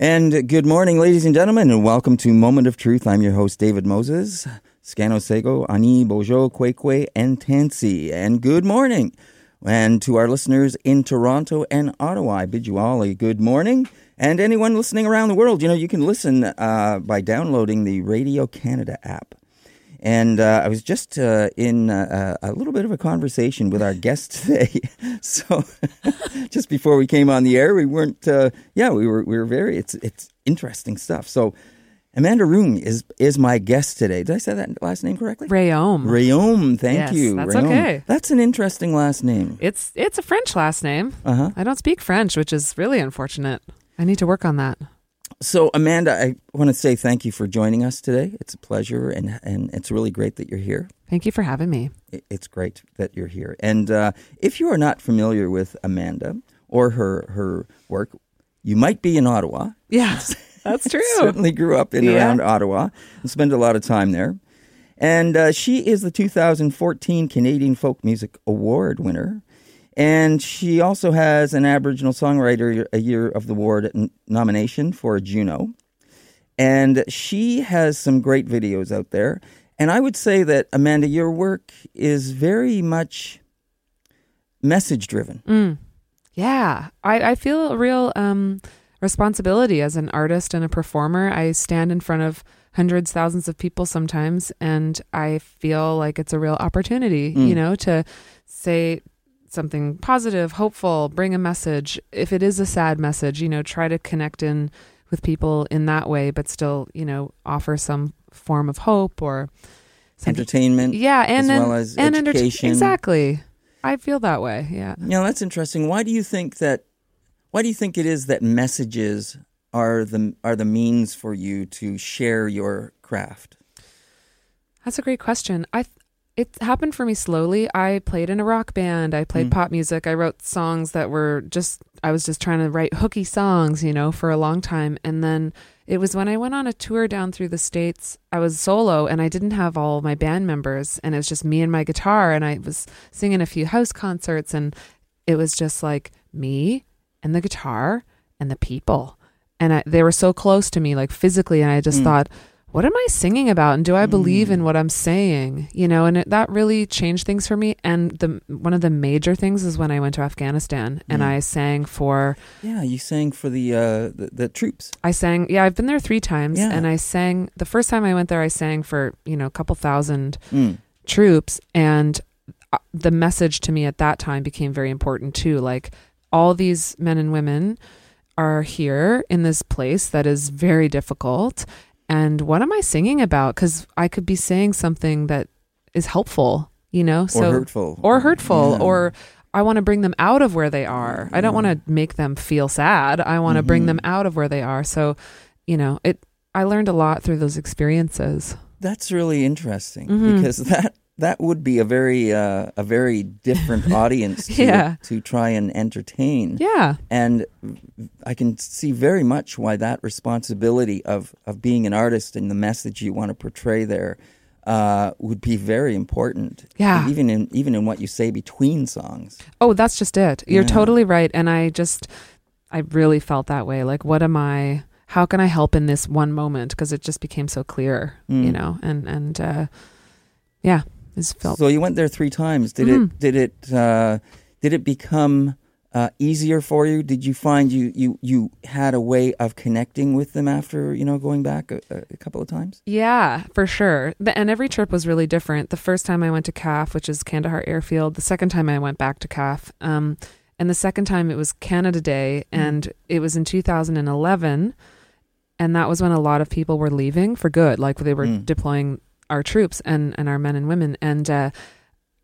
And good morning, ladies and gentlemen, and welcome to Moment of Truth. I'm your host, David Moses. Scano Sego, Ani, Bojo, Kwekwe, and Tansi. And good morning. And to our listeners in Toronto and Ottawa, I bid you all a good morning. And anyone listening around the world, you know, you can listen uh, by downloading the Radio Canada app. And uh, I was just uh, in uh, a little bit of a conversation with our guest today. so just before we came on the air, we weren't. Uh, yeah, we were. We were very. It's it's interesting stuff. So Amanda Roong is is my guest today. Did I say that last name correctly? Rheaume. Rheaume. Thank Yes, you. that's Rheaume. okay. That's an interesting last name. It's it's a French last name. Uh huh. I don't speak French, which is really unfortunate. I need to work on that. So Amanda, I want to say thank you for joining us today. It's a pleasure, and and it's really great that you're here. Thank you for having me. it's great that you're here. And uh, if you are not familiar with Amanda or her her work, you might be in Ottawa. Yes, that's true. Certainly grew up in Yeah. around Ottawa and spent a lot of time there. And uh, she is the 2014 Canadian Folk Music Award winner. And she also has an Aboriginal Songwriter a Year of the Award nomination for a Juno. And she has some great videos out there. And I would say that, Amanda, your work is very much message driven. Mm. Yeah, I, I feel a real um, responsibility as an artist and a performer. I stand in front of hundreds, thousands of people sometimes, and I feel like it's a real opportunity, Mm. you know, to say something positive, hopeful, bring a message. If it is a sad message, you know, try to connect in with people in that way, but still, you know, offer some form of hope or something. Entertainment, Yeah, and as well as and enter- exactly. I feel that way. Yeah. You know, that's interesting. Why do you think that? Why do you think it is that messages are the are the means for you to share your craft? That's a great question. I it happened for me slowly. I played in a rock band. I played Mm. pop music. I wrote songs that were just I was just trying to write hooky songs, you know, for a long time. And then it was when I went on a tour down through the states. I was solo and I didn't have all my band members and it was just me and my guitar and I was singing a few house concerts and it was just like me and the guitar and the people. And I, they were so close to me like physically and I just Mm. thought what am I singing about? And do I believe in Mm. what I'm saying? You know, and it, that really changed things for me. And the one of the major things is when I went to Afghanistan and Mm. I sang for, Yeah, you sang for the uh, the, the troops. I sang, yeah, I've been there three times, Yeah. and I sang the first time I went there, I sang for you know a couple thousand Mm. troops, and uh, the message to me at that time became very important too. Like all these men and women are here in this place that is very difficult. And what am I singing about? Because I could be saying something that is helpful, you know? Or so hurtful. or hurtful Yeah. or I want to bring them out of where they are. I don't want to make them feel sad. I want to bring Mhm. them out of where they are. So, you know, it I learned a lot through those experiences. That's really interesting Mhm. because that that would be a very uh, a very different audience to, Yeah. to try and entertain. Yeah. And I can see very much why that responsibility of, of being an artist and the message you want to portray there uh, would be very important. Yeah. Even in even in what you say between songs. Oh, that's just it. You're Yeah. totally right. And I just, I really felt that way. Like, what am I? How can I help in this one moment? Because it just became so clear, Mm. you know. And and uh, yeah, it's felt. So you went there three times. Did Mhm. it did it uh, did it become uh, easier for you? Did you find you, you you had a way of connecting with them after you know going back a, a couple of times? Yeah, for sure. The, and every trip was really different. The first time I went to KAF, which is Kandahar Airfield. The second time I went back to KAF. Um, and the second time it was Canada Day, and it was in 2011. And that was when a lot of people were leaving for good. Like they were Mm. deploying our troops and, and our men and women. And uh,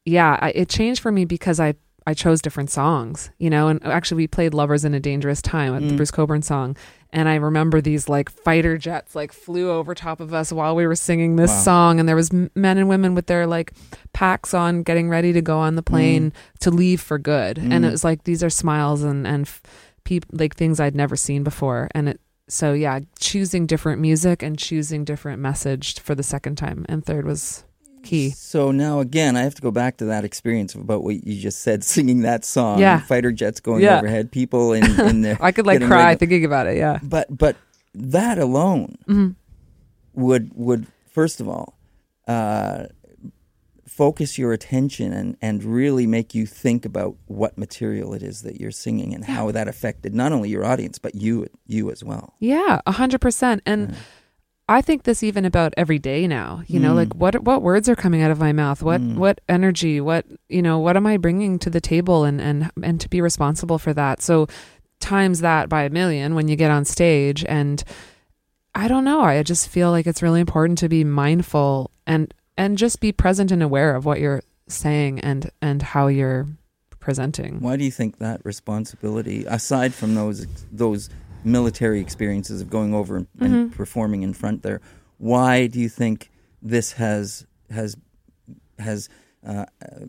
yeah, I, it changed for me because I, I chose different songs, you know, and actually we played Lovers in a Dangerous Time, the Mm. Bruce Cockburn song. And I remember these like fighter jets like flew over top of us while we were singing this Wow. song. And there was men and women with their like packs on, getting ready to go on the plane to leave for good. And Mm. it was like, these are smiles and, and f- peop- like things I'd never seen before. And it, so yeah, choosing different music and choosing different message for the second time and third was key. So now again, I have to go back to that experience about what you just said, singing that song. Yeah. Fighter jets going Yeah. overhead, people in, in there. I could like cry ready. thinking about it. Yeah. But but that alone Mhm. would would first of all uh, focus your attention and and really make you think about what material it is that you're singing and how that affected not only your audience but you you as well. Yeah, a hundred percent. And Yeah. I think this even about every day now. You know, Mm. like what what words are coming out of my mouth? What Mm. what energy? What you know? What am I bringing to the table? And and and to be responsible for that. So times that by a million when you get on stage. And I don't know. I just feel like it's really important to be mindful and and just be present and aware of what you're saying and and how you're presenting. Why do you think that responsibility, aside from those those military experiences of going over and, and Mhm. performing in front there, why do you think this has has has uh, uh,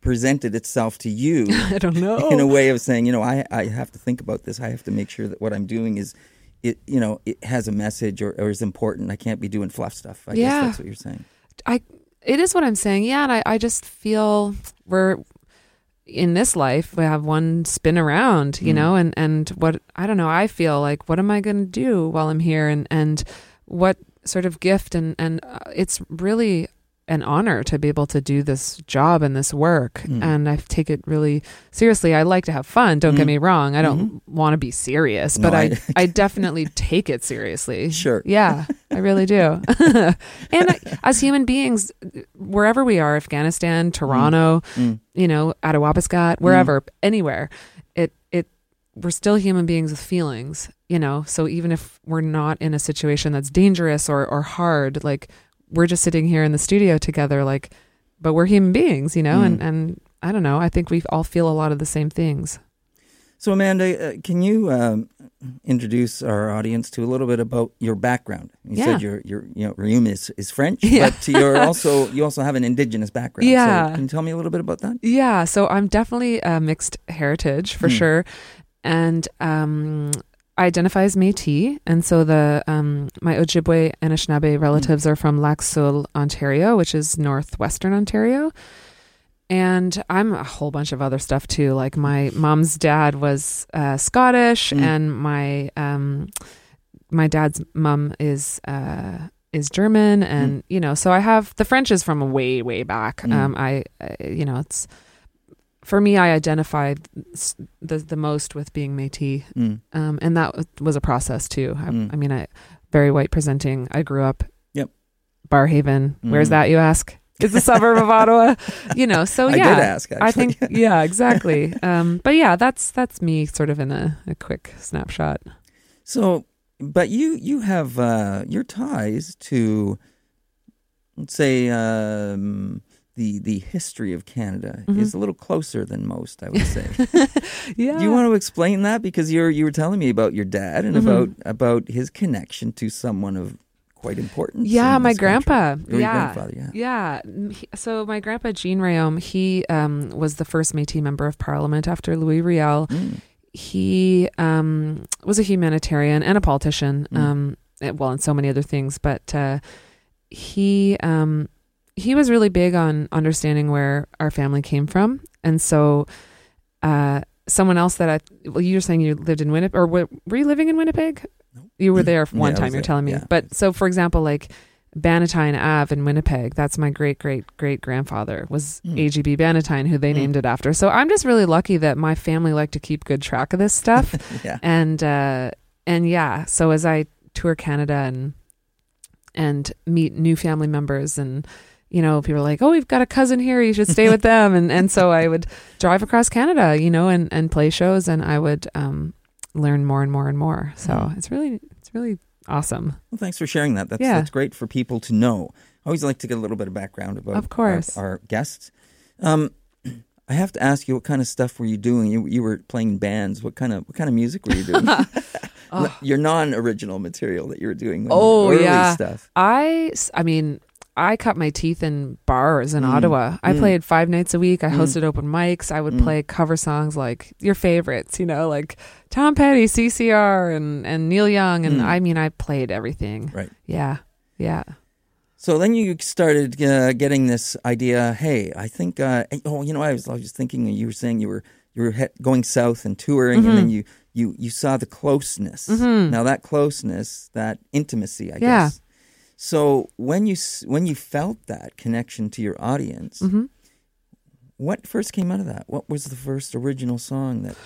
presented itself to you I don't know. in a way of saying, you know, I I have to think about this. I have to make sure that what I'm doing is. It you know it has a message or, or is important. I can't be doing fluff stuff. I guess Yeah. that's what you're saying. It is what I'm saying. Yeah, and I, I just feel we're in this life we have one spin around, you Mm. know, and and what I don't know. I feel like what am I going to do while I'm here, and and what sort of gift and and uh, it's really an honor to be able to do this job and this work Mm. and I take it really seriously. I like to have fun, don't get Mm. me wrong. I don't want to be serious, but No, I I- I definitely take it seriously. Sure. Yeah, I really do. and I, as human beings, wherever we are, Afghanistan, Toronto, Mm. you know, Attawapiskat, wherever, anywhere, it it we're still human beings with feelings, you know. So even if we're not in a situation that's dangerous or or hard, like we're just sitting here in the studio together, like, but we're human beings, you know, and Mm. and I don't know. I think we all feel a lot of the same things. So, Amanda, uh, can you um, introduce our audience to a little bit about your background? You Yeah. said your your you know Rheaume is, is French, Yeah. but you're also you also have an indigenous background. Yeah. So can you tell me a little bit about that? Yeah, so I'm definitely a mixed heritage for Hmm. sure, and um, identify as Métis, and so the um, my Ojibwe and Anishinaabe relatives are from Lac Seul, Ontario, which is northwestern Ontario. And I'm a whole bunch of other stuff too. Like my mom's dad was uh, Scottish, Mm. and my um, my dad's mom is uh, is German, and you know, so I have the French is from way way back. Mm. Um, I, I you know, it's for me. I identified the the most with being Métis, Mm. um, and that was a process too. I, Mm. I mean, I very white presenting. I grew up. Yep. Barrhaven. Where's Mhm. that? You ask. It's a suburb of Ottawa. You know. So I yeah. did ask. Actually. I think yeah, exactly. Um, but yeah, that's that's me sort of in a, a quick snapshot. so. But you you have uh, your ties to let's say um, the the history of Canada Mhm. is a little closer than most. I would say. Yeah. Do you want to explain that because you're you were telling me about your dad and Mhm. about about his connection to someone of quite importance? Yeah, my grandpa. Your yeah. grandfather, yeah. Yeah. So my grandpa Jean Rhéaume, he um, was the first Métis member of Parliament after Louis Riel. Mm. He um, was a humanitarian and a politician. Mm. Um, eh, well, and so many other things, but uh, he um, he was really big on understanding where our family came from, and so. Uh, someone else that I well, you were saying you lived in Winnipeg, or were, were you living in Winnipeg? No. You were there one I time. You're there, telling me, yeah. but so for example, like Bannatyne Ave in Winnipeg. That's my great great great grandfather was Hmm. AGB Bannatyne, who they Hmm. named it after. So I'm just really lucky that my family like to keep good track of this stuff. yeah. and uh, and yeah, so as I tour Canada and and meet new family members and you know people are like oh we've got a cousin here you should stay with them and and so I would drive across Canada you know and and play shows and I would um, learn more and more and more so Mm. it's really it's really awesome Well, thanks for sharing that. That's Yeah. that's great for people to know. I always like to get a little bit of background about Of course. our, our guests. Um, I have to ask you, what kind of stuff were you doing? You you were playing bands. What kind of what kind of music were you doing? Oh. Your non-original material that you were doing. Oh, yeah. stuff. I mean, I cut my teeth in bars in Mm. Ottawa. I Mm. played five nights a week. I Mm. hosted open mics. I would Mm. play cover songs like your favorites, you know, like Tom Petty, CCR, and and Neil Young. And Mm. I mean, I played everything. Right. Yeah, yeah. So then you started uh, getting this idea. Hey, I think. Uh, oh, you know, I was I was thinking. You were saying you were you were he- going south and touring, and Mm-hmm. then you you you saw the closeness. Now that closeness, that intimacy, I Yeah. guess. So when you when you felt that connection to your audience, Mm-hmm. what first came out of that? What was the first original song that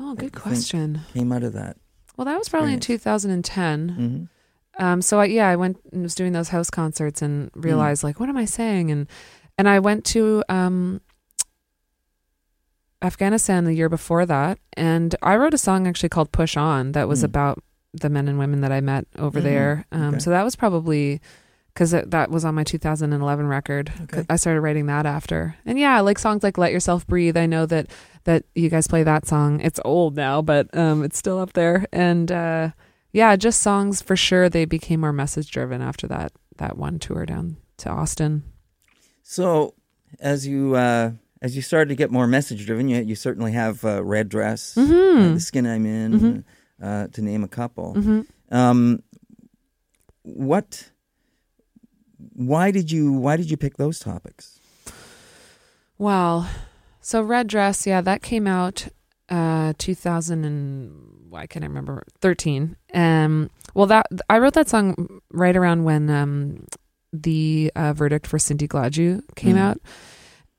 Oh, good think- question. came out of that? Well, that was probably in experience? 2010. hmm Um, so I, yeah, I went and was doing those house concerts and Mm. realized like, what am I saying? And and I went to um, Afghanistan the year before that, and I wrote a song actually called "Push On" that was Mm. about the men and women that I met over Mhm. there. Um, Okay. So that was probably because that was on my 2011 record. Okay. I started writing that after, and yeah, like songs like "Let Yourself Breathe." I know that that you guys play that song. It's old now, but um, it's still up there, and. uh yeah, just songs for sure. They became more message driven after that that one tour down to Austin. So as you uh, as you started to get more message driven, you you certainly have uh, red dress, uh, Mm-hmm. the skin I'm in, Mhm. Uh, to name a couple. hmm Um, what? Why did you Why did you pick those topics? Well, so Red Dress, yeah, that came out uh 2000 and why can't I remember 13. Um, well, that I wrote that song right around when um the uh, verdict for Cindy Gladue came Mm. out.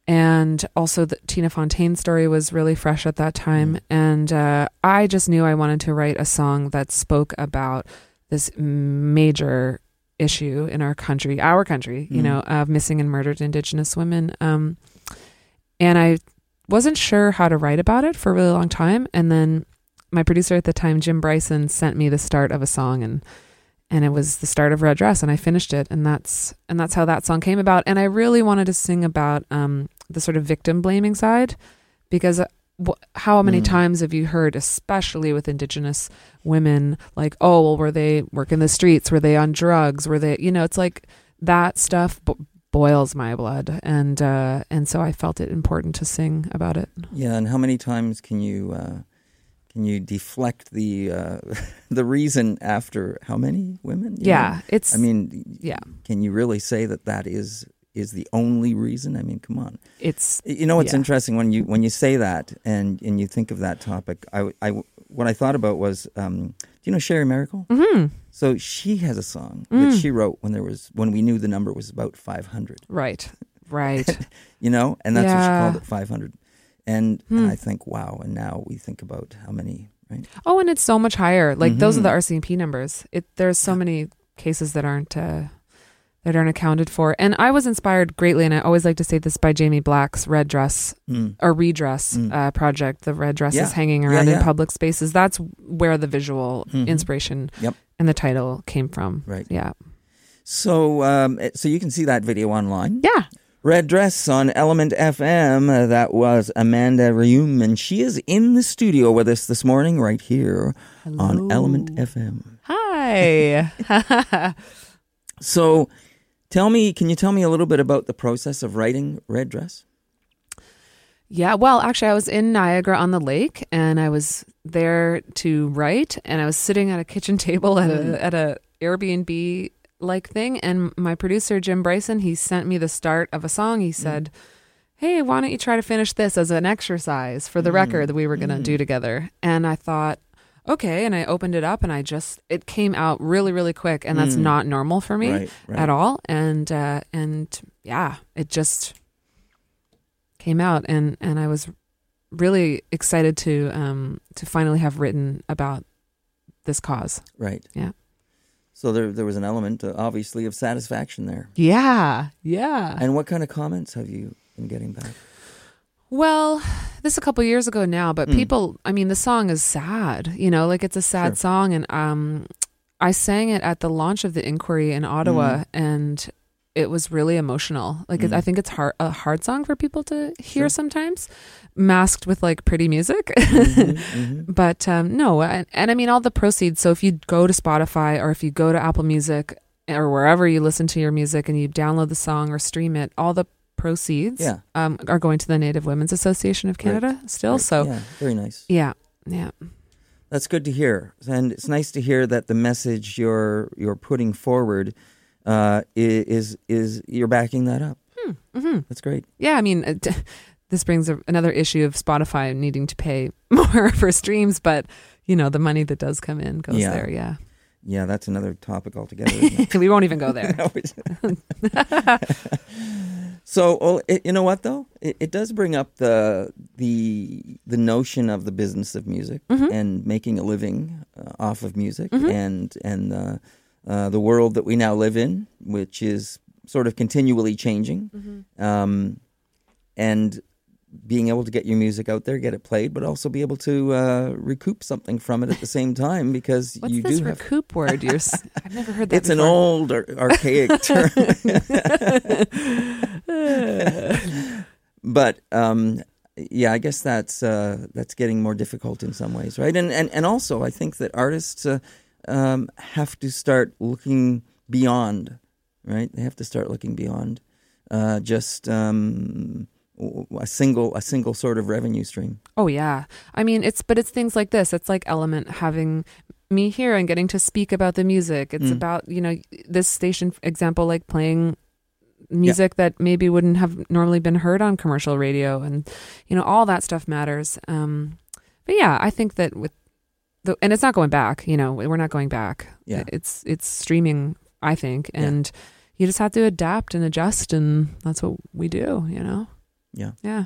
And also, the Tina Fontaine story was really fresh at that time. Mm. And uh, I just knew I wanted to write a song that spoke about this major issue in our country, our country, you Mm. know, of missing and murdered Indigenous women. Um, and I wasn't sure how to write about it for a really long time. And then my producer at the time, Jim Bryson, sent me the start of a song, and and it was the start of Red Dress, and I finished it, and that's and that's how that song came about. And I really wanted to sing about um, the sort of victim blaming side, because uh, wh- how many Mm. times have you heard, especially with Indigenous women, like, oh, well, were they working the streets? Were they on drugs? Were they, you know, it's like that stuff bo- boils my blood, and uh, and so I felt it important to sing about it. Yeah, and how many times can you uh, can you deflect the uh, the reason after how many women? Yeah, know? it's. I mean, yeah, can you really say that that is is the only reason? I mean, come on. it's You know what's Yeah. interesting when you when you say that and and you think of that topic. I, I what I thought about was, um, do you know Sherry Miracle? mhm, So she has a song Mm. that she wrote when there was when we knew the number was about five hundred. right, right. You know, and that's what she called it five hundred. And, Hmm. and I think, wow. And now we think about how many, right? Oh, and it's so much higher. Like those are the Mhm. RCMP numbers. It there's so Yeah. many cases that aren't uh, that aren't accounted for. And I was inspired greatly, and I always like to say this by Jaime Black's Red Dress Mm. or Redress Mm. uh, project. The red dress Yeah. is hanging around yeah. in public spaces. That's where the visual Mhm. inspiration Yep. and the title came from. Right. Yeah. So, um, so you can see that video online. Yeah. Red Dress on Element FM. Uh, that was Amanda Rheaume, and she is in the studio with us this morning, right here on Element FM. Hi. So, tell me, can you tell me a little bit about the process of writing Red Dress? Yeah, well, actually, I was in Niagara on the lake, and I was there to write, and I was sitting at a kitchen table at Mm. a at a Airbnb like thing, and my producer Jim Bryson he sent me the start of a song. Mm. He said, "Hey, why don't you try to finish this as an exercise for the Mm. record that we were gonna Mm. do together?" And I thought. Okay, and I opened it up and I just it came out really really quick and that's Mm. not normal for me right, right. at all and uh and yeah it just came out and and i was really excited to um to finally have written about this cause Right. Yeah. So there, there was an element, uh, obviously, of satisfaction there. yeah yeah And what kind of comments have you been getting back? Well this is a couple years ago now but Mm. people i mean the song is sad you know like it's a sad Sure. song and um i sang it at the launch of the inquiry in ottawa Mm. and it was really emotional like it, Mm. i think it's hard a hard song for people to hear Sure. sometimes masked with like pretty music Mhm, mhm. but um, no and, and i mean all the proceeds so if you go to spotify or if you go to apple music or wherever you listen to your music and you download the song or stream it all the proceeds Yeah. um, are going to the native women's association of canada still Right. so yeah, very nice. yeah yeah That's good to hear, and it's nice to hear that the message you're you're putting forward uh, is is you're backing that up. hmm That's great. Yeah, I mean, this brings a, another issue of Spotify needing to pay more for streams, but you know, the money that does come in goes Yeah. there. Yeah, Yeah, that's another topic altogether. We won't even go there. So, well, it, you know what though? It, it does bring up the the the notion of the business of music Mhm. and making a living uh, off of music, Mhm. and and uh, uh, the world that we now live in, which is sort of continually changing, Mhm. um, and being able to get your music out there, get it played, but also be able to uh, recoup something from it at the same time because What's you this do have recoup word? You're, I've never heard that. it's an old ar- archaic term. but um, yeah, I guess that's uh, that's getting more difficult in some ways, right? And and, and also, I think that artists uh, um, have to start looking beyond, right? They have to start looking beyond uh, just um, a single a single sort of revenue stream. Oh yeah. I mean, it's but it's things like this. It's like Element having me here and getting to speak about the music. It's Mm. about, you know, this station example like playing music that maybe wouldn't have normally been heard on commercial radio and you know, all that stuff matters. Um but yeah, I think that with the and it's not going back, you know, we're not going back. Yeah. It's it's streaming, I think, Yeah. and you just have to adapt and adjust and that's what we do, you know. Yeah. Yeah.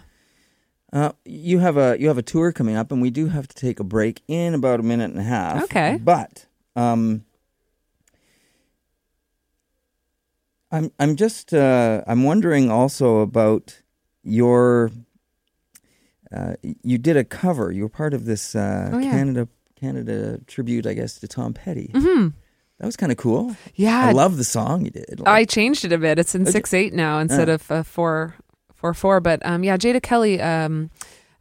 Uh, you have a you have a tour coming up, and we do have to take a break in about a minute and a half. Okay. but um, I'm I'm just uh, I'm wondering also about your. Uh, you did a cover. You were part of this uh, Oh, yeah. Canada Canada tribute, I guess, to Tom Petty. Mhm. That was kind of cool. Yeah. I love the song you did. I changed it a bit. It's in six eight now instead Ah. of uh, four four four. But um, yeah, Jadea Kelly, um,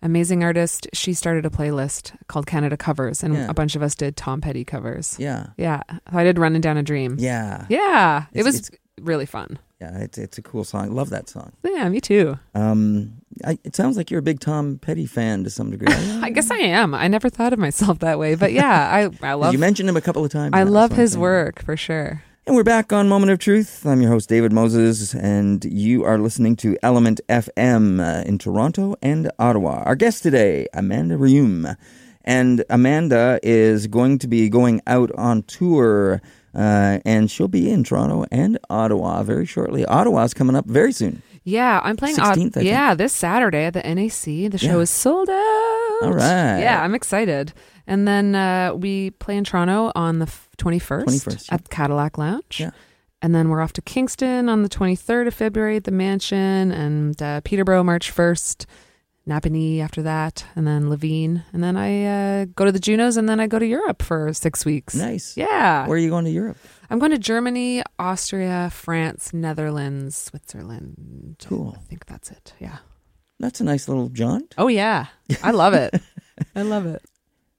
amazing artist. She started a playlist called Canada Covers, and Yeah. a bunch of us did Tom Petty covers. yeah, Yeah, I did Running Down a Dream. yeah, Yeah, it was really fun. yeah. It's it's a cool song. Love that song. Yeah, me too. Um, I, it sounds like you're a big Tom Petty fan to some degree. I guess I am. I never thought of myself that way, but yeah, I I love. you mentioned him a couple of times. I love his work for sure. And we're back on Moment of Truth. I'm your host, David Moses, and you are listening to Element FM uh, in Toronto and Ottawa. Our guest today, Amanda Rheaume. And Amanda is going to be going out on tour, uh, and she'll be in Toronto and Ottawa very shortly. Ottawa's coming up very soon. Yeah, I'm playing. Odd- 16th, I think. yeah, this Saturday at the NAC. The show Yeah. is sold out. All right. Yeah, I'm excited. And then uh, we play in Toronto on the 21st, 21st, yeah. at Cadillac Lounge. Yeah. And then we're off to Kingston on the 23rd of February at the Mansion, and uh, Peterborough March 1st, Napanee after that, and then Levine. And then I uh, go to the Junos, and then I go to Europe for six weeks. Nice. Yeah. Where are you going to Europe? I'm going to Germany, Austria, France, Netherlands, Switzerland. Cool. I think that's it. Yeah. That's a nice little jaunt. Oh yeah, I love it. I love it.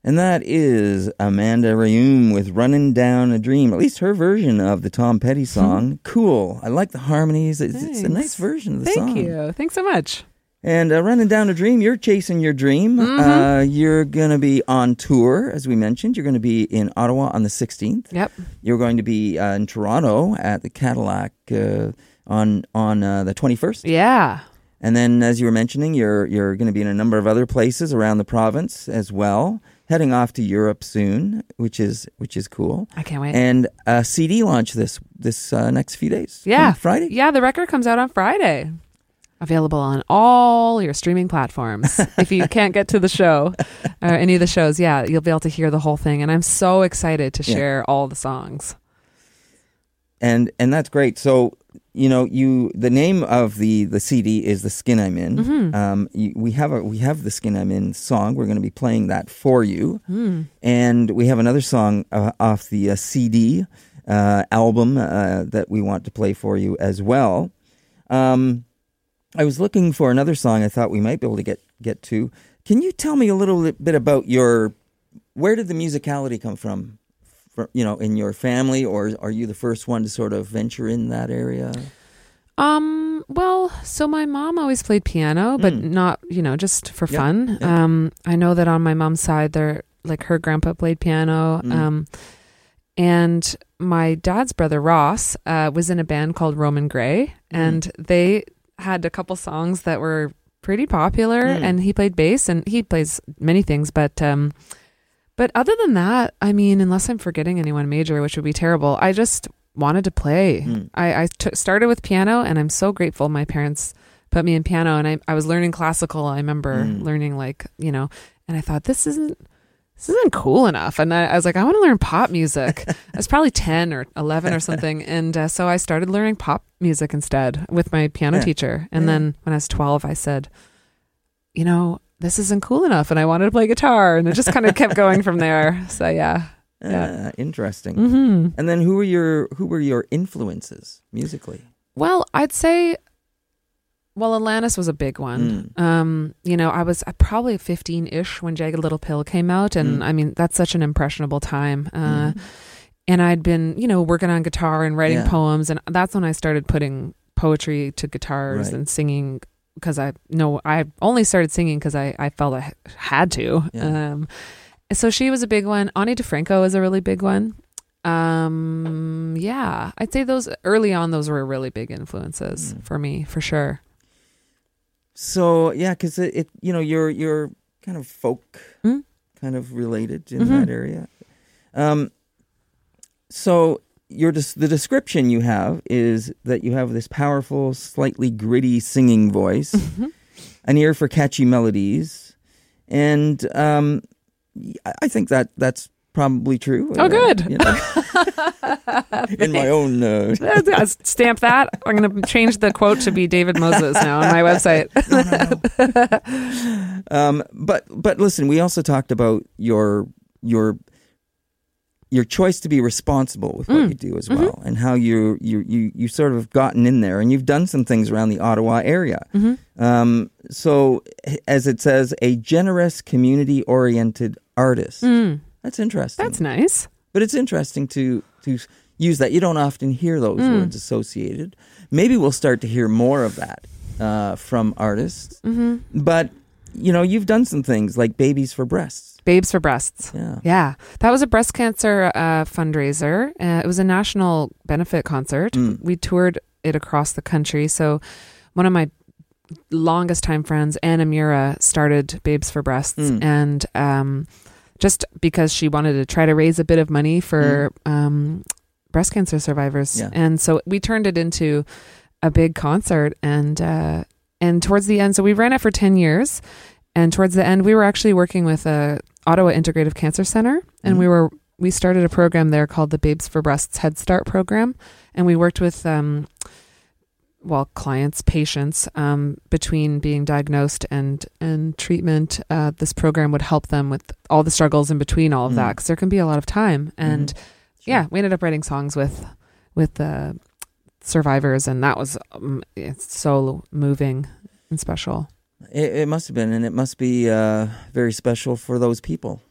And that is Amanda Rheaume with Running Down a Dream, at least her version of the Tom Petty song. cool. I like the harmonies. It's, it's a nice version of the Thank song. Thank you. Thanks so much. And uh, Running Down a Dream, you're chasing your dream. Mhm. Uh, you're going to be on tour, as we mentioned. You're going to be in Ottawa on the 16th. Yep. You're going to be uh, in Toronto at the Cadillac uh, on on uh, the 21st. Yeah. And then, as you were mentioning, you're you're going to be in a number of other places around the province as well. Heading off to Europe soon, which is which is cool. I can't wait. And a CD launch this this uh, next few days. Yeah. Friday. yeah, the record comes out on Friday. Available on all your streaming platforms. if you can't get to the show or any of the shows, yeah, you'll be able to hear the whole thing. And I'm so excited to Yeah. share all the songs. and and that's great. So you know, you the name of the the CD is the skin I'm in. Mhm. Um, you, we have a we have the skin I'm in song. We're going to be playing that for you, Hmm. and we have another song uh, off the uh, CD uh, album uh, that we want to play for you as well. Um, I was looking for another song. I thought we might be able to get get to. Can you tell me a little bit about your where did the musicality come from? You know, in your family, or are you the first one to sort of venture in that area? Um, well, so my mom always played piano, but Mm. not, you know, just for Yeah, fun. yeah. Um, I know that on my mom's side, there, like her grandpa played piano. Mm. Um, and my dad's brother Ross uh, was in a band called Roman Gray, and they had a couple songs that were pretty popular. Mm. And he played bass, and he plays many things, but um, but other than that, I mean, unless I'm forgetting anyone major, which would be terrible, I just wanted to play. Mm. I, I t- started with piano, and I'm so grateful my parents put me in piano. And I, I was learning classical. I remember Mm. learning like you know, and I thought this isn't this isn't cool enough. And I, I was like, I want to learn pop music. I was probably ten or eleven or something, and uh, so I started learning pop music instead with my piano Yeah. teacher. And Yeah. then when I was twelve, I said, you know. This isn't cool enough, and I wanted to play guitar, and it just kind of kept going from there. So yeah, Yeah. Ah, interesting. hmm And then who were your who were your influences musically? Well, I'd say, well, Alanis was a big one. Mm. Um, you know, I was uh, probably 15 ish when Jagged Little Pill came out. And Mm. I mean, that's such an impressionable time. Uh, Mm. And I'd been, you know, working on guitar and writing Yeah. poems. And that's when I started putting poetry to guitars Right. and singing because I know I only started singing because I, I felt I had to. Yeah. Um, so she was a big one. Ani DiFranco is a really big one. Um, yeah, I'd say those early on, those were really big influences Mm. for me, for sure. So yeah, because it, it you know you're you're kind of folk Mm. kind of related in Mhm. that area. Um, so your the description you have is that you have this powerful, slightly gritty singing voice, Mhm. an ear for catchy melodies, and um, I think that that's probably true. Oh, Uh, good. you know, in my own. Uh, Stamp that. I'm going to change the quote to be David Moses now on my website. um, but but listen, we also talked about your your your choice to be responsible with what Mm. you do as Mhm. well, and how you you you you sort of gotten in there, and you've done some things around the Ottawa area. Mhm. Um, so, as it says, a generous, community oriented artist. Mm, That's interesting. that's nice. But it's interesting to to use that. You don't often hear those Mm. words associated. Maybe we'll start to hear more of that uh, from artists. hmm But you know, you've done some things like Babies for Breasts. Babes for Breasts. Yeah. Yeah, that was a breast cancer uh, fundraiser. Uh, it was a national benefit concert. Mm. We toured it across the country. So, one of my longest time friends, Anna Mura, started Babes for Breasts, Mm. and um, just because she wanted to try to raise a bit of money for um, breast cancer survivors, Mm. Yeah. and so we turned it into a big concert. And uh, and towards the end, so we ran it for ten years. And towards the end, we were actually working with a Ottawa Integrative Cancer Center, and Mhm. we were we started a program there called the Babes for Breasts Head Start program, and we worked with um, well clients, patients um, between being diagnosed and and treatment. Uh, this program would help them with all the struggles in between all of that Mm. because there can be a lot of time. And Sure. yeah, we ended up writing songs with with the survivors, and that was um, it's so moving and special. It, it must have been, and it must be uh, very special for those people.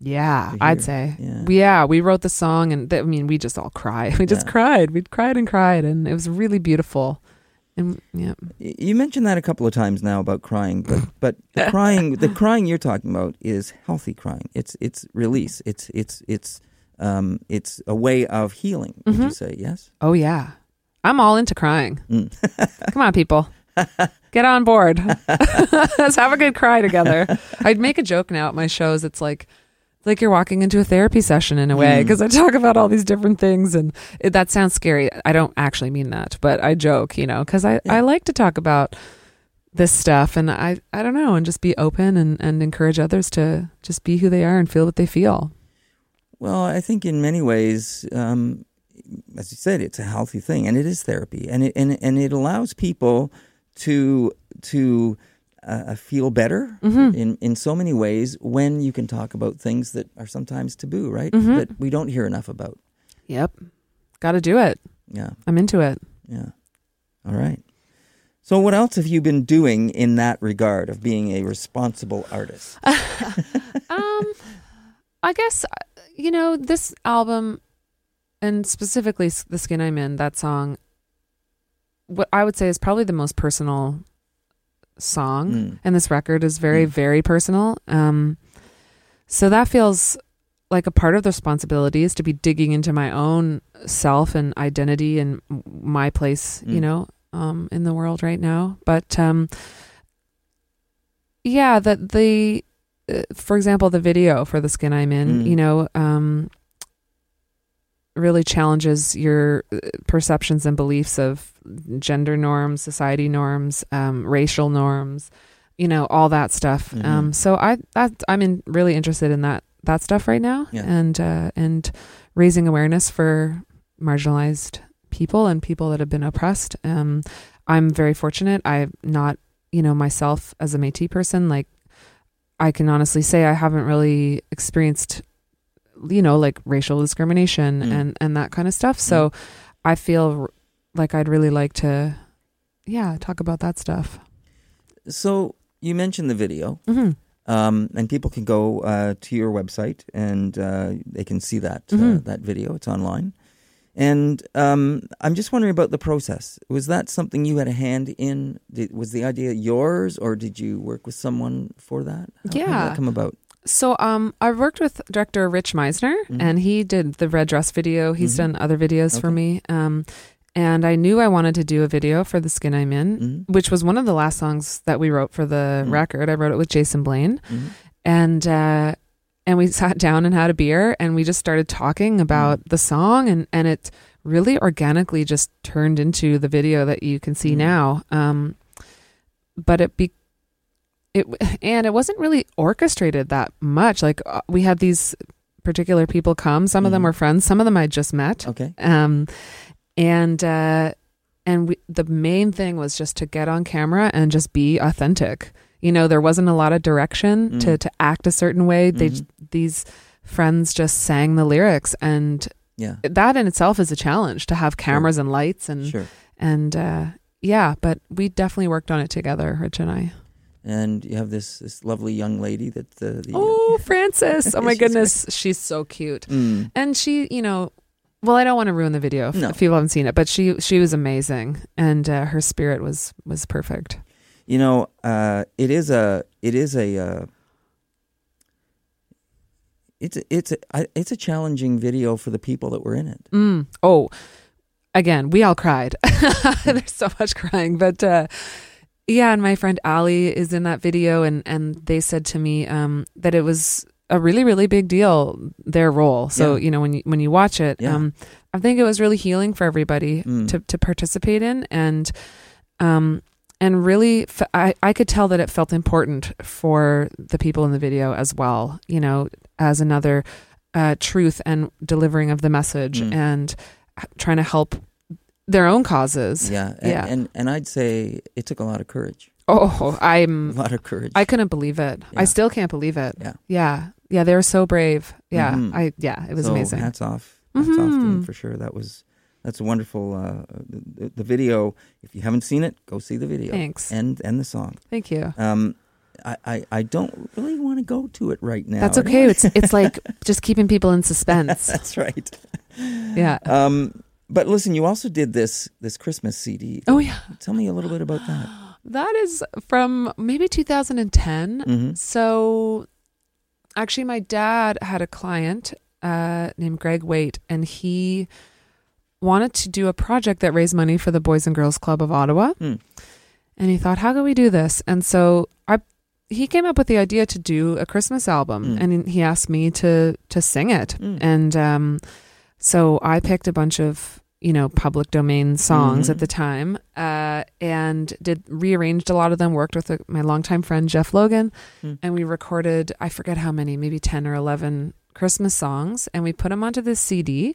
Yeah, I'd say. Yeah. We- Yeah, we wrote the song, and th- I mean, we just all cried. We just Yeah. cried. We cried and cried, and it was really beautiful. And yeah, You mentioned that a couple of times now about crying, but but the crying the crying you're talking about is healthy crying. It's it's release. It's it's it's um it's a way of healing. Would you Mhm. say yes? oh yeah, I'm all into crying. Mm. Come on, people, get on board. Let's have a good cry together. I'd make a joke now at my shows. It's like. Like you're walking into a therapy session in a way Mm. because I talk about all these different things and it, that sounds scary. I don't actually mean that, but I joke, you know, because I, Yeah. I like to talk about this stuff and I, I don't know and just be open and, and encourage others to just be who they are and feel what they feel. Well, I think in many ways, um, as you said, it's a healthy thing, and it is therapy, and it and and it allows people to to uh, feel better Mhm. in in so many ways when you can talk about things that are sometimes taboo, right? Mhm. That we don't hear enough about. Yep. Got to do it. Yeah, I'm into it. yeah. All right. So, what else have you been doing in that regard of being a responsible artist? um, I guess uh, you know this album, and specifically "The Skin I'm In." That song, what I would say is probably the most personal song, Mm. and this record is very, Mm. very personal. Um, so that feels like a part of the responsibility is to be digging into my own self and identity and my place, you Mm. know, um, in the world right now. But um, yeah, that the, uh, for example, the video for the skin I'm in, Mm. you know, um, really challenges your uh, perceptions and beliefs of gender norms, society norms, um, racial norms, you know, all that stuff. Mhm. Um, so I that I'm in, really interested in that that stuff right now, Yeah. and uh, and raising awareness for marginalized people and people that have been oppressed. Um, I'm very fortunate. I'm not, you know, myself as a Métis person. Like, I can honestly say I haven't really experienced, you know, like racial discrimination Mm. and and that kind of stuff. So, I feel r- like I'd really like to, yeah, talk about that stuff. So you mentioned the video, hmm um, and people can go uh, to your website and uh, they can see that uh, Mhm. that video. It's online, and um, I'm just wondering about the process. Was that something you had a hand in? Did, was the idea yours, or did you work with someone for that? How, how did Yeah. that come about. So, um, I worked with director Rich Meisner, Mhm. and he did the red dress video. He's Mhm. done other videos for me. Um, and I knew I wanted to do a video for the skin I'm in, Mhm. which was one of the last songs that we wrote for the Mm. record. I wrote it with Jason Blaine, Mhm. and uh, and we sat down and had a beer, and we just started talking about Mm. the song, and and it really organically just turned into the video that you can see now. Um, but it be it and it wasn't really orchestrated that much. Like uh, we had these particular people come. Some of them Mhm. were friends. Some of them I just met. Okay. Um, and uh, and we, the main thing was just to get on camera and just be authentic. You know, there wasn't a lot of direction Mm. to to act a certain way. They Mhm. these friends just sang the lyrics, and Yeah. that in itself is a challenge to have cameras and lights and Sure. and uh, yeah. But we definitely worked on it together, Rich and I. And you have this this lovely young lady that uh, the Oh, Frances! Oh my goodness, she's so cute. Mm. and she you know well i don't want to ruin the video if, No. if people haven't seen it but she she was amazing and uh, her spirit was was perfect You know, uh, it is a it is a uh, it's a, it's a it's a challenging video for the people that were in it. mm. oh again we all cried there's so much crying but uh yeah and my friend ali is in that video and and they said to me um that it was a really really big deal their role so Yeah. you know when you when you watch it Yeah. um i think it was really healing for everybody Mm. to to participate in and um and really f- I, I could tell that it felt important for the people in the video as well you know as another uh, truth and delivering of the message Mm. and trying to help their own causes Yeah, and, Yeah. and and I'd say it took a lot of courage. oh I'm a lot of courage. i couldn't believe it Yeah. i still can't believe it Yeah. yeah yeah they were so brave yeah Mhm. i yeah it was so amazing Hats off. Hats off to them Mhm. for sure. That was that's a wonderful. Uh, the, the video. If you haven't seen it, go see the video thanks and and the song. thank you Um, I, I, I don't really want to go to it right now. that's okay it's it's like just keeping people in suspense that's right. yeah Um, but listen, you also did this this Christmas CD. oh yeah Tell me a little bit about that. That is from maybe 2010. hmm So actually, my dad had a client uh, named Greg Waite, and he wanted to do a project that raised money for the Boys and Girls Club of Ottawa. Hmm. And he thought, how can we do this? And so I, he came up with the idea to do a Christmas album, Hmm. and he asked me to to sing it. Mm. And um, so I picked a bunch of you know public domain songs Mhm. at the time, uh, and did rearranged a lot of them. Worked with a, my longtime friend Jeff Logan, Hmm. and we recorded I forget how many, maybe ten or eleven Christmas songs, and we put them onto this CD,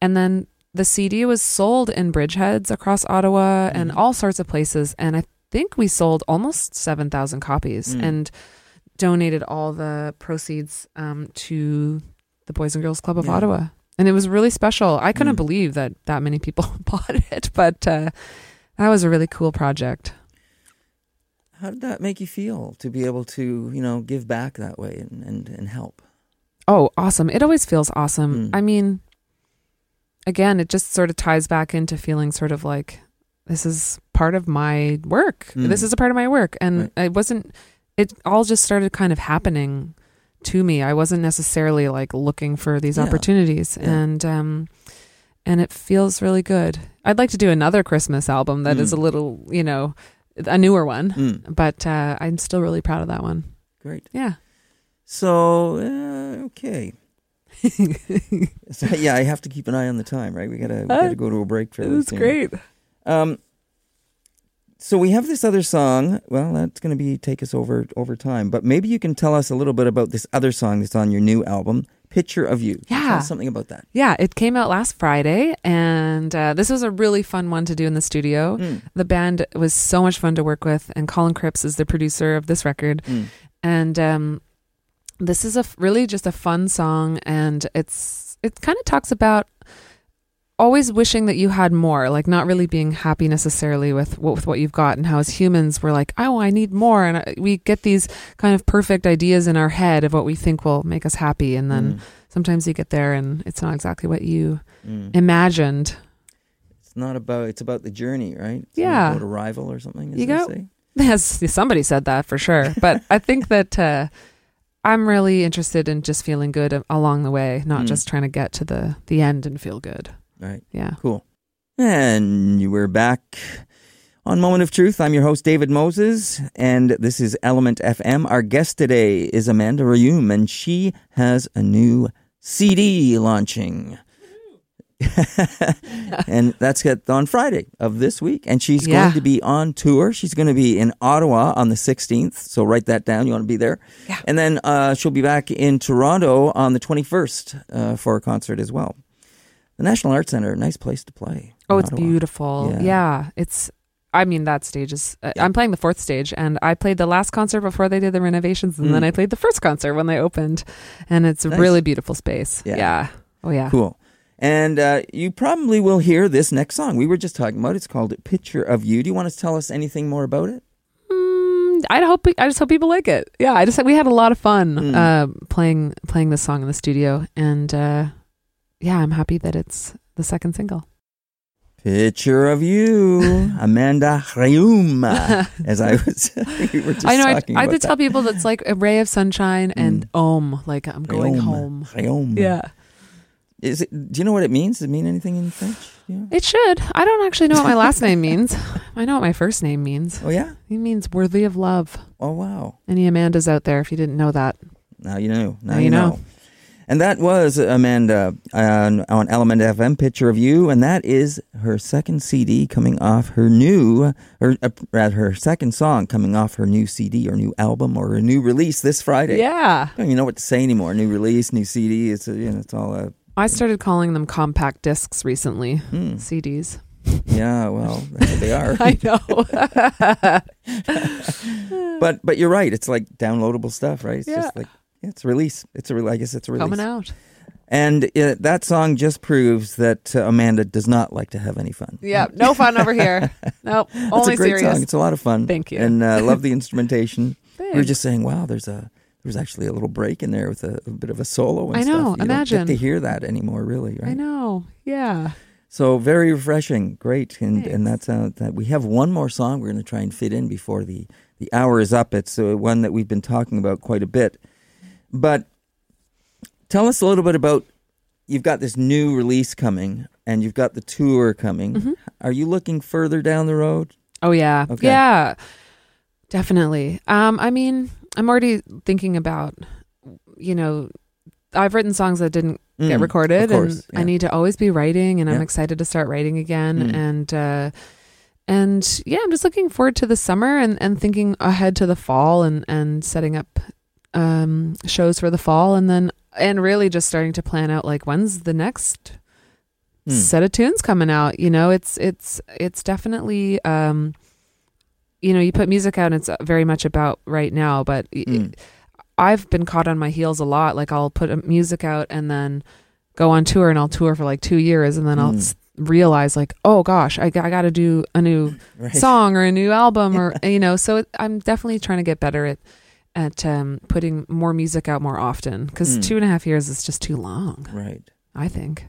and then the CD was sold in Bridgeheads across Ottawa and Mhm. all sorts of places, and I think we sold almost seven thousand copies, Mm. and donated all the proceeds um, to the Boys and Girls Club of Yeah. Ottawa. And it was really special. I couldn't Mm. believe that that many people bought it, but uh, that was a really cool project. How did that make you feel to be able to, you know, give back that way and, and, and help? Oh, awesome. It always feels awesome. Mm. I mean, again, it just sort of ties back into feeling sort of like this is part of my work. Mm. This is a part of my work. And Right. it wasn't, it all just started kind of happening to me. I wasn't necessarily like looking for these Yeah. opportunities, Yeah. and um, and it feels really good. I'd like to do another Christmas album that is Mm. a little, you know, a newer one, Mm, but uh, I'm still really proud of that one. great. Yeah. So uh, okay. So, yeah, I have to keep an eye on the time, right? We gotta we Uh, gotta go to a break for fairly That's soon. great. Um, so we have this other song. Well, that's going to be take us over over time, but maybe you can tell us a little bit about this other song that's on your new album, "Picture of You." Tell Yeah. us something about that. Yeah, it came out last Friday, and uh, this was a really fun one to do in the studio. Mm, The band was so much fun to work with, and Colin Cripps is the producer of this record. mm, And um, this is a really just a fun song, and it's it kind of talks about always wishing that you had more, like not really being happy necessarily with what, with what you've got, and how as humans we're like, oh, I need more, and uh, we get these kind of perfect ideas in our head of what we think will make us happy, and then mm, sometimes you get there and it's not exactly what you mm. imagined. It's not about. It's about the journey, right? It's Yeah. About arrival or something. You go- Yes, somebody said that for sure. But I think that uh, I'm really interested in just feeling good along the way, not Mm. just trying to get to the the end and feel good. Right. Yeah. Cool. And we're back on Moment of Truth. I'm your host, David Moses, and this is ELMNT FM. Our guest today is Amanda Rheaume, and she has a new CD launching. and that's on Friday of this week. And she's Yeah. going to be on tour. She's going to be in Ottawa on the 16th. So write that down. You want to be there. Yeah. And then uh, she'll be back in Toronto on the 21st uh, for a concert as well. The National Arts Center, nice place to play. Oh, it's Ottawa. beautiful. Yeah. Yeah. It's. I mean, that stage is. Uh, Yeah. I'm playing the fourth stage, and I played the last concert before they did the renovations, and then Mm. I played the first concert when they opened, and it's a really beautiful space. Yeah. Yeah. Oh yeah. Cool. And uh, you probably will hear this next song. We were just talking about. it. It's called "Picture of You." Do you want to tell us anything more about it? Mm, I hope I just hope people like it. Yeah, I just we had a lot of fun Mm. uh, playing playing this song in the studio, and uh, yeah, I'm happy that it's the second single. Picture of you, Amanda Rheaume. As I was, we were just I know. I, I about did tell people that's like a ray of sunshine mm. and om, like I'm going Rheaume. home. Rheaume. Yeah, Is it? Do you know what it means? Does it mean anything in French? Yeah. it should. I don't actually know what my last name means. I know what my first name means. Oh yeah. It means worthy of love. Oh wow. Any Amandas out there, if you didn't know that, Now you know. Now, Now you you know. know. And that was Amanda on, on ELMNT FM, Picture of You, and that is her second CD coming off her new, or uh, her second song coming off her new CD or new album or a new release this Friday. yeah. I don't even know what to say anymore. New release, new CD. It's you know, it's all a I started calling them compact discs recently. hmm. CDs. yeah. Well, they are. I know. but but you're right. It's like downloadable stuff, right? It's Yeah. just like it's a release. It's a re- I guess it's a release. Coming out. And uh, that song just proves that uh, Amanda does not like to have any fun. Yeah, no fun over here. Nope, It's only a great serious. song. It's a lot of fun. Thank you. And uh, love the instrumentation. We were just saying, wow, there's a there was actually a little break in there with a, a bit of a solo. And I know, Stuff. You Don't imagine. get to hear that anymore, really, right? I know. Yeah. So very refreshing, great, and and that's uh, that. We have one more song we're going to try and fit in before the the hour is up. It's uh, one that we've been talking about quite a bit. But tell us a little bit about. You've got this new release coming, and you've got the tour coming. Mhm. Are you looking further down the road? Oh yeah. Okay. Yeah. Definitely. Um, I mean, I'm already thinking about, you know, I've written songs that didn't get Mm, recorded, course, and yeah. I need to always be writing, and I'm excited to start writing again, Mm. and uh, and yeah, I'm just looking forward to the summer and and thinking ahead to the fall, and and setting up um shows for the fall, and then and really just starting to plan out like when's the next Mm. set of tunes coming out you know it's it's it's definitely um you know you put music out and it's very much about right now but y- Mm. i've been caught on my heels a lot like i'll put a music out and then go on tour and i'll tour for like two years and then i'll Mm. s- realize like oh gosh i, got to do a new Right. song or a new album or you know so it, i'm definitely trying to get better at at um, putting more music out more often because Mm. two and a half years is just too long Right. i think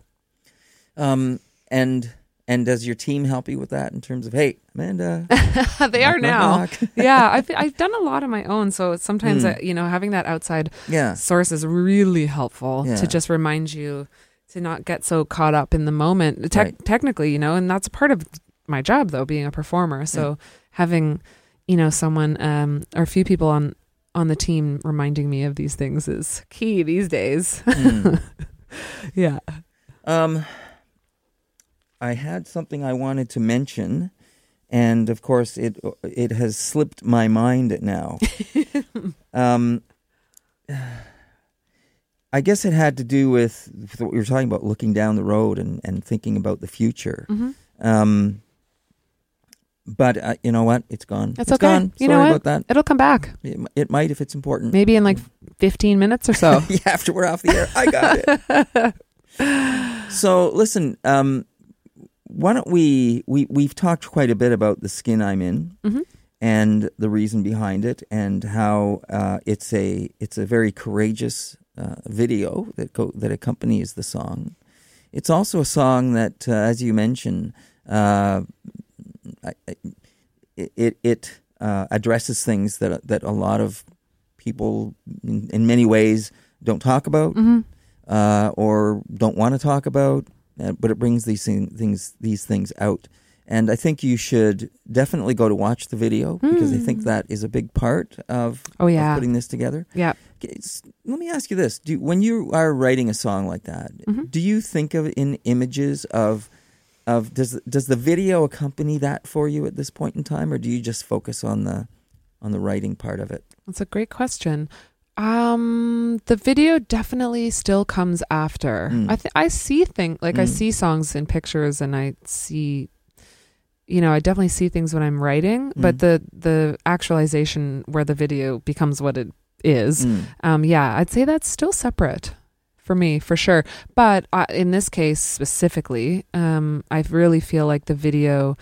Um, and and does your team help you with that in terms of hey, Amanda? they are knock, knock, now. knock. yeah, I've I've done a lot on my own, so sometimes Hmm. uh, you know having that outside yeah, source is really helpful Yeah. to just remind you to not get so caught up in the moment. Te- Right. Technically, you know, and that's part of my job though, being a performer. So having you know someone um, or a few people on on the team reminding me of these things is key these days. Hmm. yeah. Um, I had something I wanted to mention, and of course, it it has slipped my mind now. um, I guess it had to do with what we were talking about, looking down the road and, and thinking about the future. hmm Um, but uh, you know what? It's gone. That's It's okay. gone. You Sorry know what? about that. It'll come back. It, it might if it's important. Maybe in like 15 minutes or so. yeah, after we're off the air, I got it. so listen, um, why don't we we we've talked quite a bit about the skin I'm in Mhm. and the reason behind it and how uh, it's a it's a very courageous uh, video that go, that accompanies the song. It's also a song that, uh, as you mentioned, uh, it it uh, addresses things that that a lot of people, in, in many ways, don't talk about hmm uh, or don't want to talk about, uh, but it brings these things these things out. And I think you should definitely go to watch the video because I think Mm. that is a big part of, Oh of yeah. putting this together. Yeah. Let me ask you this: Do when you are writing a song like that, Mhm. do you think of in images of of does does the video accompany that for you at this point in time, or do you just focus on the on the writing part of it? That's a great question. Um, the video definitely still comes after. Mm. I th- I see things like I Mm. see songs in pictures, and I see, you know, I definitely see things when I'm writing. But Mm. the the actualization where the video becomes what it is, Mm. um, yeah, I'd say that's still separate for me for sure. But uh, in this case specifically, um, I really feel like the video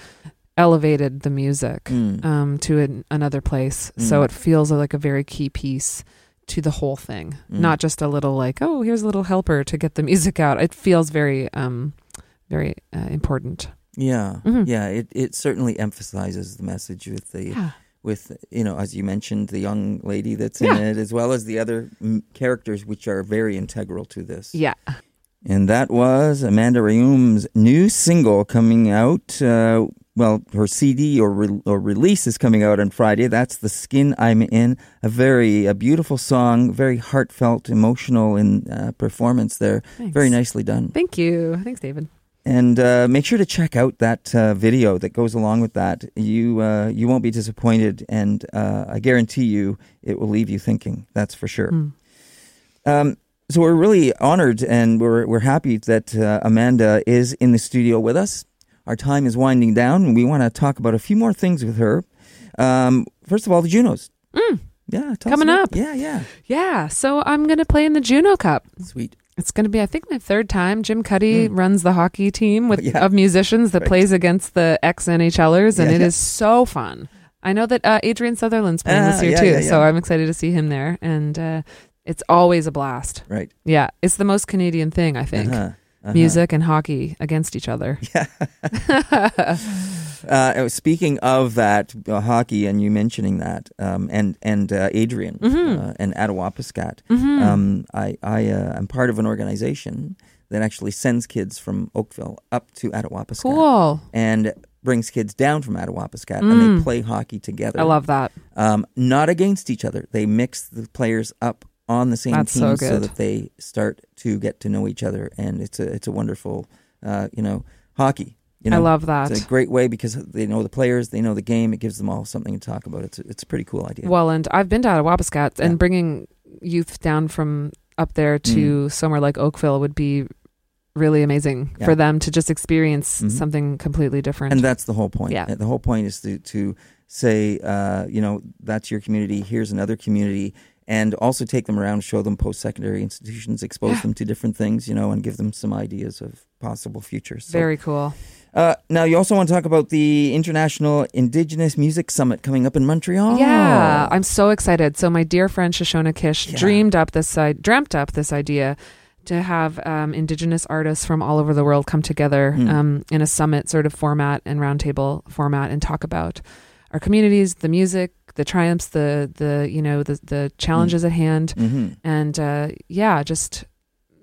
elevated the music Mm. um, to an, another place. So Mm. it feels like a very key piece to the whole thing, Mm. not just a little like, oh, here's a little helper to get the music out. It feels very, um, very uh, important. Yeah, Mhm. yeah. It it certainly emphasizes the message with the Yeah. With you know as you mentioned the young lady that's in Yeah. it as well as the other characters which are very integral to this. Yeah. And that was Amanda Rheaume's new single coming out. Uh, well, her CD or re- or release is coming out on Friday. That's the skin I'm in. A very a beautiful song, very heartfelt, emotional in uh, performance there. Thanks. Very nicely done. Thank you. Thanks, David. And uh, make sure to check out that uh, video that goes along with that. You uh, you won't be disappointed, and uh, I guarantee you it will leave you thinking. That's for sure. Mm. Um, so we're really honored and we're we're happy that uh, Amanda is in the studio with us. Our time is winding down, and we want to talk about a few more things with her. Um, first of all, the Junos. Mm. Yeah, Coming up. Yeah, yeah, Yeah. So I'm going to play in the Juno Cup. sweet. It's going to be, I think, my third time. Jim Cuddy Mm. runs the hockey team with Yeah. of musicians that Right. plays against the ex NHLers, and Yeah, it yeah. is so fun. I know that uh, Adrian Sutherland's playing Ah, this year yeah, too, so. I'm excited to see him there, and uh, it's always a blast. Right. Yeah, it's the most Canadian thing I think. Uh-huh, uh-huh. Music and hockey against each other. Yeah. uh, speaking of that uh, hockey, and you mentioning that, um, and and uh, Adrian Mhm. uh, and Attawapiskat, Mhm. um, I I uh, am part of an organization that actually sends kids from Oakville up to Attawapiskat cool. and brings kids down from Attawapiskat, and Mm. they play hockey together. I love that. um, not against each other. They mix the players up on the same That's team so so, that they start to get to know each other, and it's a it's a wonderful, uh, you know, hockey. You know, I love that. It's a great way because they know the players, they know the game. It gives them all something to talk about. It's a, it's a pretty cool idea. Well, and I've been to Attawapiskat, Yeah. and bringing youth down from up there to somewhere like Oakville would be really amazing Yeah. for them to just experience Mhm. something completely different. and that's the whole point. Yeah. The whole point is to to say, uh, you know, that's your community. Here's another community. And also take them around, show them post-secondary institutions, expose Yeah. them to different things, you know, and give them some ideas of possible futures. So- Very cool. Uh, now, you also want to talk about the International Indigenous Music Summit coming up in Montreal. Yeah, I'm so excited. So my dear friend Shoshona Kish Yeah. dreamed up this I dreamt up this idea to have um, indigenous artists from all over the world come together Hmm. um, in a summit sort of format and roundtable format and talk about our communities, the music, the triumphs, the the you know the the challenges at hand, hmm and uh, yeah, just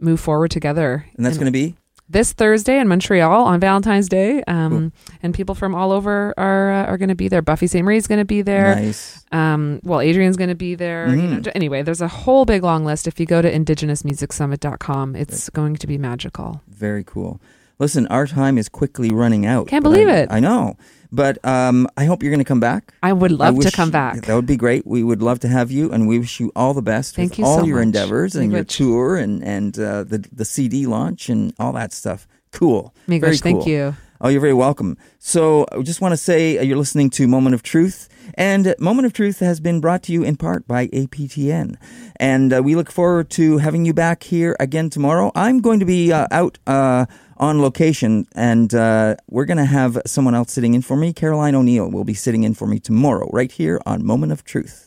move forward together. And that's going to be this Thursday in Montreal on Valentine's Day, um, and people from all over are uh, are going to be there. Buffy St. is going to be there. nice. Um, well, Adrian's going to be there. You know, Mhm. anyway, there's a whole big long list. If you go to indigenousmusicsummit.com, it's going to be magical. Very cool. Listen, our time is quickly running out. Can't believe I- it. I know. But um, I hope you're going to come back. I would I love to come back. That would be great. We would love to have you, and we wish you all the best Thank with you all so your much. endeavors and your tour and and uh, the the CD launch and all that stuff. Cool. Very Miigwech, thank you. Oh, you're very welcome. So I just want to say uh, you're listening to Moment of Truth. And Moment of Truth has been brought to you in part by APTN. And uh, we look forward to having you back here again tomorrow. I'm going to be uh, out uh, on location, and uh, we're going to have someone else sitting in for me. Caroline O'Neill will be sitting in for me tomorrow, right here on Moment of Truth.